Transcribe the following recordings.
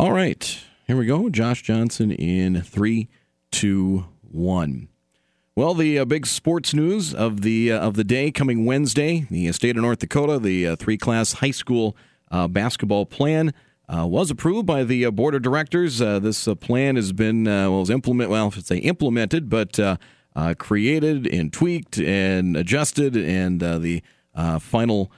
All right, here we go. Josh Johnson in three, two, one. Well, the uh, big sports news of the uh, of the day coming Wednesday, the state of North Dakota, the uh, three class high school uh, basketball plan uh, was approved by the uh, board of directors. this plan has been well, was implement well, if say implemented, but created and tweaked and adjusted, and the final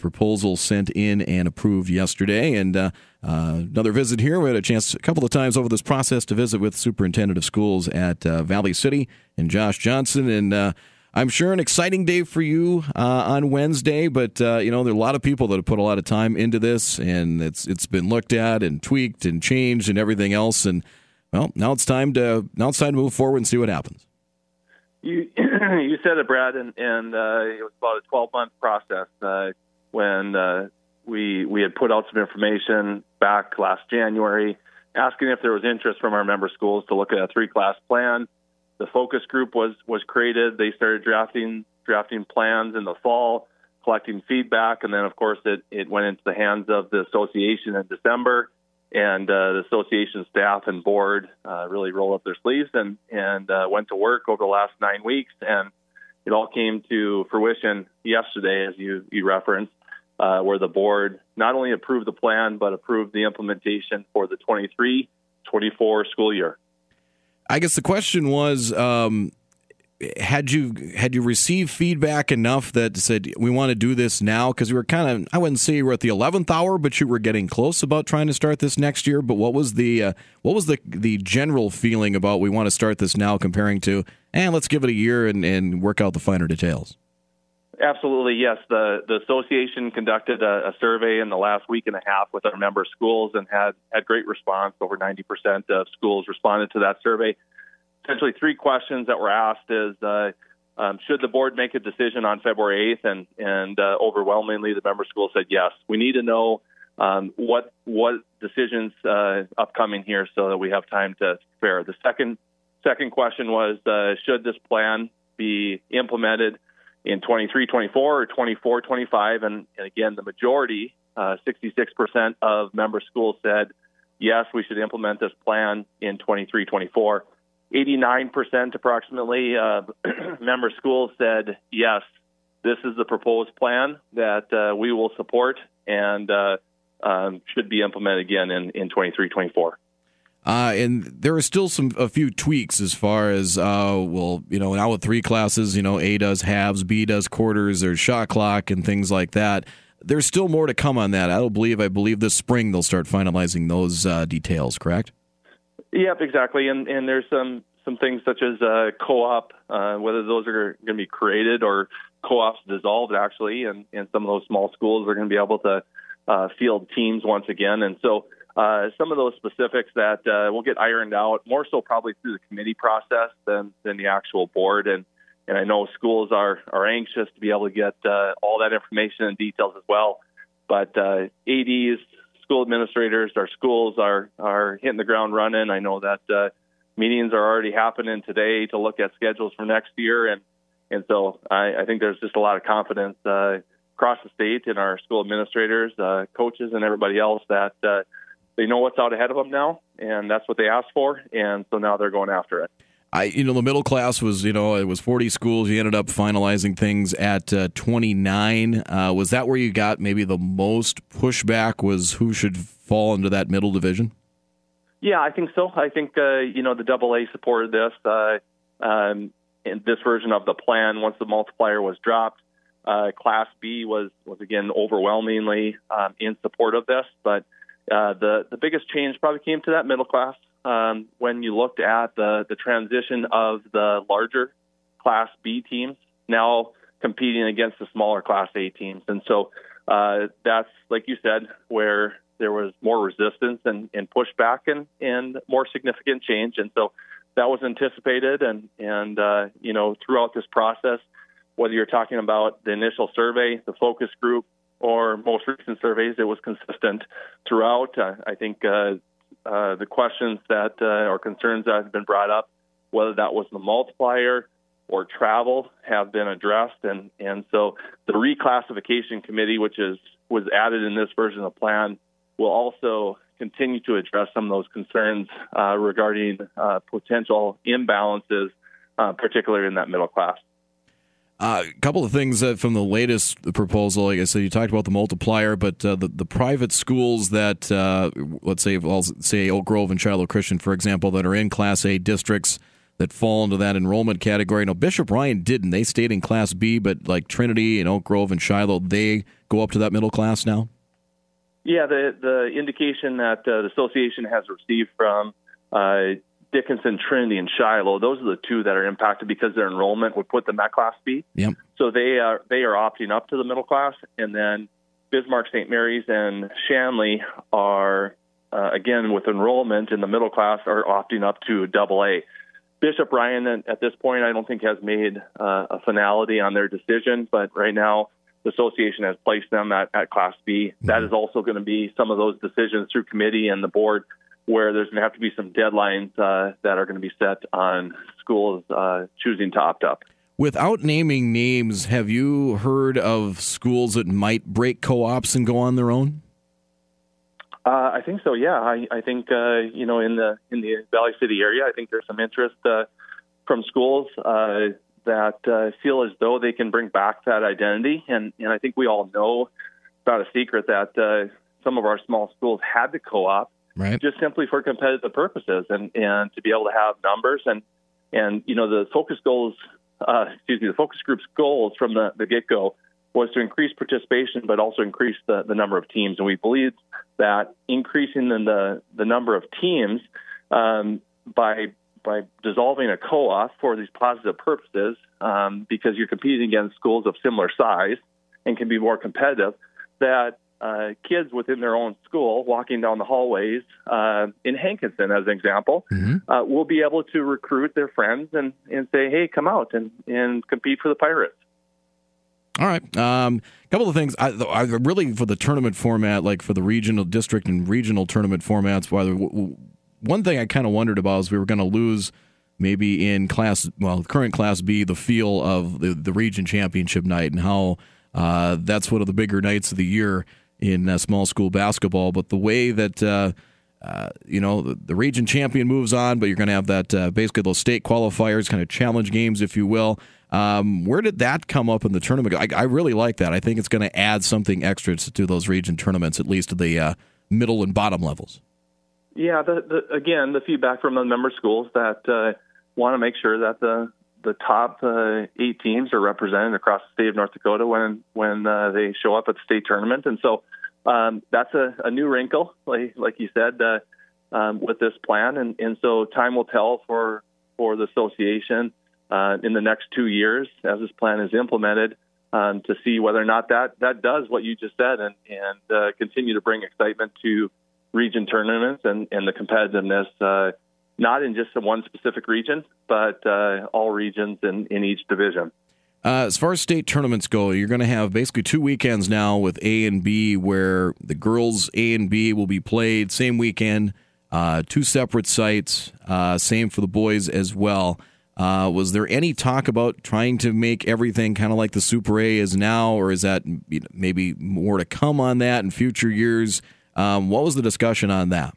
proposal sent in and approved yesterday. And uh, uh, another visit here. We had a chance a couple of times over this process to visit with Superintendent of Schools at uh, Valley City and Josh Johnson. And uh, I'm sure an exciting day for you uh, on Wednesday, but you know there are a lot of people that have put a lot of time into this, and it's it's been looked at and tweaked and changed and everything else. And well, now it's time to now it's time to move forward and see what happens. You you said it, Brad, and and it was about a 12 month process when uh, we we had put out some information back last January, asking if there was interest from our member schools to look at a three class plan. The focus group was was created. They started drafting drafting plans in the fall, collecting feedback, and then of course it it went into the hands of the association in December. And uh, the association staff and board uh, really rolled up their sleeves and and uh, went to work over the last nine weeks, and it all came to fruition yesterday, as you you referenced uh, where the board not only approved the plan but approved the implementation for the 23 24 school year. I guess the question was um, had you had you received feedback enough that said we want to do this now? Because we were kind of I wouldn't say you were at the 11th hour but you were getting close about trying to start this next year. But what was the uh, what was the the general feeling about we want to start this now comparing to and eh, let's give it a year and, and work out the finer details Absolutely, yes. The the association conducted a, a, survey in the last week and a half with our member schools and had had great response. Over 90% of schools responded to that survey. Essentially, three questions that were asked is. Uh, um, should the board make a decision on February 8th? And, and uh, overwhelmingly, the member schools said yes. We need to know um, what what decisions uh, upcoming here so that we have time to prepare. The second second question was uh, should this plan be implemented in 23 24 or 24 25. And, and again, the majority, uh, 66% of member schools said, yes, we should implement this plan in 23 24. 89% approximately uh, member schools said, yes, this is the proposed plan that uh, we will support and uh, um, should be implemented again in, in 23 24. Uh, and there are still some a few tweaks as far as uh, well, you know, now with three classes, you know, A does halves, B does quarters, there's shot clock and things like that. There's still more to come on that. I don't believe. I believe this spring they'll start finalizing those uh, details. Correct? Yep, exactly. And and there's some some things such as uh, co-op, uh, whether those are going to be created or co-ops dissolved actually, and and some of those small schools are going to be able to uh, field teams once again, and so uh, some of those specifics that uh, will get ironed out more so probably through the committee process than than the actual board and and I know schools are are anxious to be able to get uh, all that information and details as well. But uh, ADs, school administrators, our schools are are hitting the ground running. I know that uh, meetings are already happening today to look at schedules for next year, and and so I, I think there's just a lot of confidence uh, across the state in our school administrators, uh, coaches, and everybody else that uh, they know what's out ahead of them now, and that's what they asked for, and so now they're going after it. I, you know, the middle class was, you know, it was 40 schools. You ended up finalizing things at uh, 29. Uh, was that where you got maybe the most pushback? Was who should fall into that middle division? Yeah, I think so. I think uh, you know the Double A supported this. Uh, um, in this version of the plan, once the multiplier was dropped, uh, Class B was was again overwhelmingly um, in support of this, but uh, the the biggest change probably came to that middle class. Um, when you looked at the the transition of the larger Class B teams now competing against the smaller Class A teams, and so uh, that's like you said where there was more resistance and, and pushback and, and more significant change, and so that was anticipated, and and uh, you know throughout this process, whether you're talking about the initial survey, the focus group, or most recent surveys, it was consistent throughout. Uh, I think uh, uh, the questions that uh, or concerns that have been brought up, whether that was the multiplier or travel, have been addressed, and and so the reclassification committee, which is was added in this version of the plan, will also continue to address some of those concerns uh, regarding uh, potential imbalances, particularly in that middle class. A uh, couple of things uh, from the latest proposal. Like I said, you talked about the multiplier, but uh, the the private schools that let's say, well, say Oak Grove and Shiloh Christian, for example, that are in Class A districts that fall into that enrollment category. Now, Bishop Ryan didn't; they stayed in Class B, but like Trinity and Oak Grove and Shiloh, they go up to that middle class now. Yeah, the the indication that uh, the association has received from uh, Dickinson, Trinity, and Shiloh. Those are the two that are impacted because their enrollment would put them at Class B. Yep. So they are they are opting up to the middle class, and then Bismarck, St. Mary's, and Shanley are uh, again with enrollment in the middle class are opting up to Double A. Bishop Ryan at this point, I don't think has made uh, a finality on their decision, but right now the association has placed them at, at Class B. Mm-hmm. That is also going to be some of those decisions through committee and the board where there's going to have to be some deadlines uh, that are going to be set on schools uh, choosing to opt up. Without naming names, have you heard of schools that might break co-ops and go on their own? Uh, I think so. Yeah, I, I think uh, you know in the in the Valley City area, I think there's some interest uh, from schools uh, that feel as though they can bring back that identity, and and I think we all know about a secret that some of our small schools had to co-op right. just simply for competitive purposes and, and to be able to have numbers and and you know the focus goals uh, excuse me the focus group's goals from the, the get go was to increase participation but also increase the, the number of teams and we believe that increasing the the number of teams um, by by dissolving a co-op for these positive purposes um, because you're competing against schools of similar size and can be more competitive that uh, kids within their own school walking down the hallways uh, in Hankinson, as an example, mm-hmm. uh, will be able to recruit their friends and, and say, hey, come out and, and compete for the Pirates. All right. A um, couple of things. I, I, really, for the tournament format, like for the regional district and regional tournament formats, whether, one thing I kind of wondered about is we were going to lose maybe in class, well, current class B, the feel of the, the region championship night and how uh, that's one of the bigger nights of the year in uh, small school basketball. But the way that uh, uh, you know the, the, region champion moves on, but you're going to have that uh, basically those state qualifiers, kind of challenge games, if you will. Um, where did that come up in the tournament? I, I really like that. I think it's going to add something extra to, those region tournaments, at least to the uh, middle and bottom levels. Yeah, the, the, again, the feedback from the member schools that uh, want to make sure that the the top uh, eight teams are represented across the state of North Dakota when when uh, they show up at the state tournament, and so um, that's a, a, new wrinkle, like, like you said, uh, um, with this plan, and, and so time will tell for for the association uh, in the next two years as this plan is implemented um, to see whether or not that that does what you just said and and uh, continue to bring excitement to region tournaments and and the competitiveness uh, not in just one specific region, but uh, all regions in, in each division. Uh, as far as state tournaments go, you're going to have basically two weekends now with A and B, where the girls A and B will be played same weekend, uh, two separate sites. Uh, same for the boys as well. Uh, was there any talk about trying to make everything kind of like the Super A is now, or is that maybe more to come on that in future years? Um, what was the discussion on that?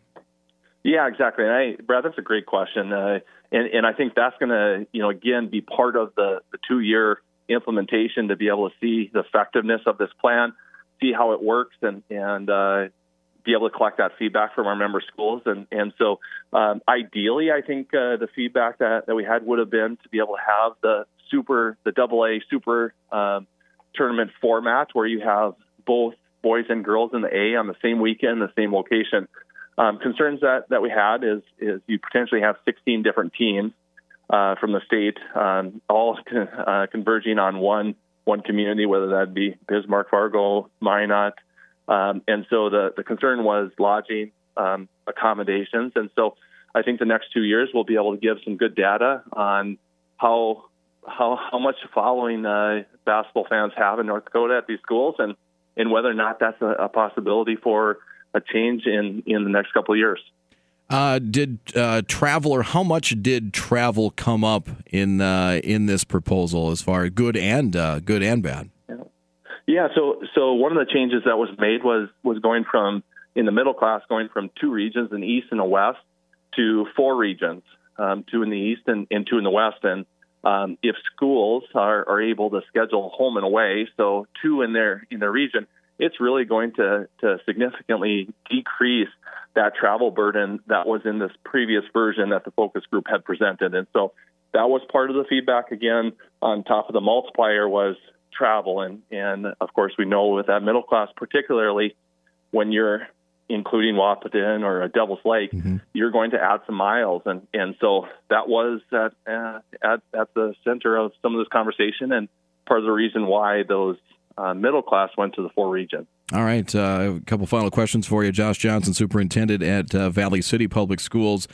Yeah, exactly. And I, Brad, that's a great question, uh, and and I think that's going to, you know, again, be part of the the two year implementation to be able to see the effectiveness of this plan, see how it works, and and uh, be able to collect that feedback from our member schools. And and so, um, ideally, I think uh, the feedback that that we had would have been to be able to have the super, the double A super um, tournament format where you have both boys and girls in the A on the same weekend, the same location. Um, concerns that, that we had is is you potentially have 16 different teams uh, from the state, um, all con- uh, converging on one one community, whether that be Bismarck, Fargo, Minot, um, and so the the concern was lodging um, accommodations, and so I think the next two years we'll be able to give some good data on how how how much following uh, basketball fans have in North Dakota at these schools, and and whether or not that's a, a possibility for a change in in the next couple of years. Uh, did uh, travel or how much did travel come up in uh, in this proposal as far as good and uh, good and bad? Yeah. yeah, so so one of the changes that was made was was going from in the middle class going from two regions, an east and a west, to four regions, um, two in the east and, and two in the west. And um, if schools are, are able to schedule home and away, so two in their in their region, it's really going to to significantly decrease that travel burden that was in this previous version that the focus group had presented. And so that was part of the feedback again on top of the multiplier was travel and and of course we know with that middle class particularly when you're including Wahpeton or a Devil's Lake, mm-hmm. you're going to add some miles, and and so that was at, uh, at at the center of some of this conversation, and part of the reason why those uh, middle class went to the four regions. All right, uh, a couple final questions for you, Josh Johnson, superintendent at uh, Valley City Public Schools.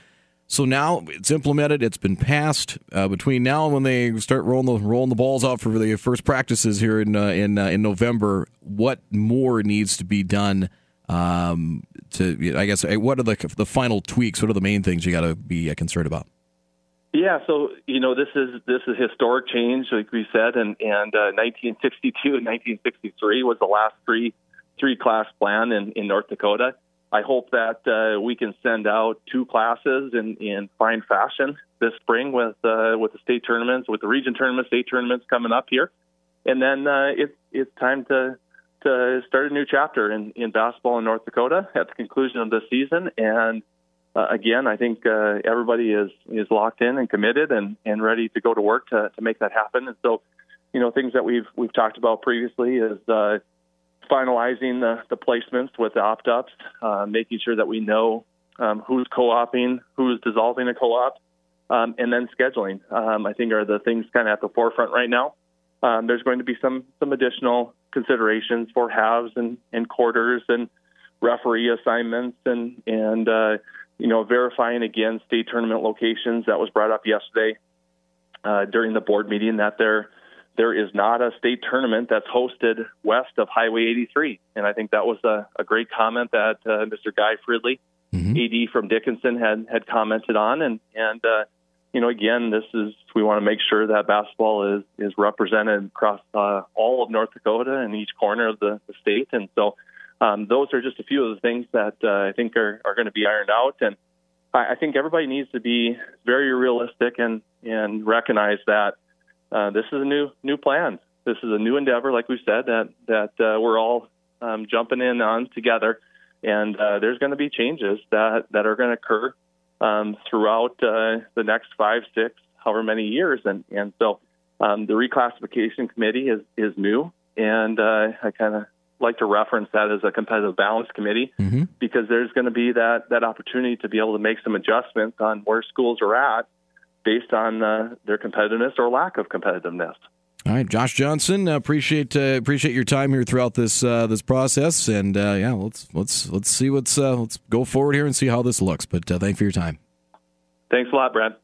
So now it's implemented. It's been passed. Uh, between now and when they start rolling the rolling the balls out for the first practices here in uh, in uh, in November, what more needs to be done? Um, to I guess what are the the final tweaks? What are the main things you got to be concerned about? Yeah, so you know this is this is historic change, like we said, and and uh, 1962 and 1963 was the last three three class plan in in North Dakota. I hope that uh, we can send out two classes in, in fine fashion this spring with uh, with the state tournaments, with the region tournaments, state tournaments coming up here, and then uh, it's it's time to to start a new chapter in, in basketball in North Dakota at the conclusion of this season. And uh, again, I think uh, everybody is is locked in and committed and, and ready to go to work to, to make that happen. And so, you know, things that we've we've talked about previously is uh, finalizing the, the placements with the opt-ups, uh, making sure that we know um, who's co-oping, who's dissolving a co-op, um, and then scheduling. Um, I think are the things kind of at the forefront right now. Um, there's going to be some some additional considerations for halves and, and quarters and referee assignments and and uh, you know verifying again state tournament locations. That was brought up yesterday uh, during the board meeting that there there is not a state tournament that's hosted west of Highway 83, and I think that was a, a great comment that uh, Mr. Guy Fridley, mm-hmm. AD from Dickinson, had had commented on, and and uh, you know, again, this is we want to make sure that basketball is is represented across uh, all of North Dakota and each corner of the, the state, and so um, those are just a few of the things that uh, I think are, are going to be ironed out. And I, I think everybody needs to be very realistic and and recognize that uh, this is a new new plan. This is a new endeavor, like we said, that that uh, we're all um, jumping in on together, and uh, there's going to be changes that that are going to occur um, throughout uh, the next five, six, however many years. And, and so um, the reclassification committee is, is new. And uh, I kind of like to reference that as a competitive balance committee mm-hmm. because there's going to be that, that opportunity to be able to make some adjustments on where schools are at based on uh, their competitiveness or lack of competitiveness. All right, Josh Johnson, uh, appreciate uh, appreciate your time here throughout this uh, this process, and uh, yeah, let's let's let's see what's uh, let's go forward here and see how this looks. But uh, thanks for your time. Thanks a lot, Brad.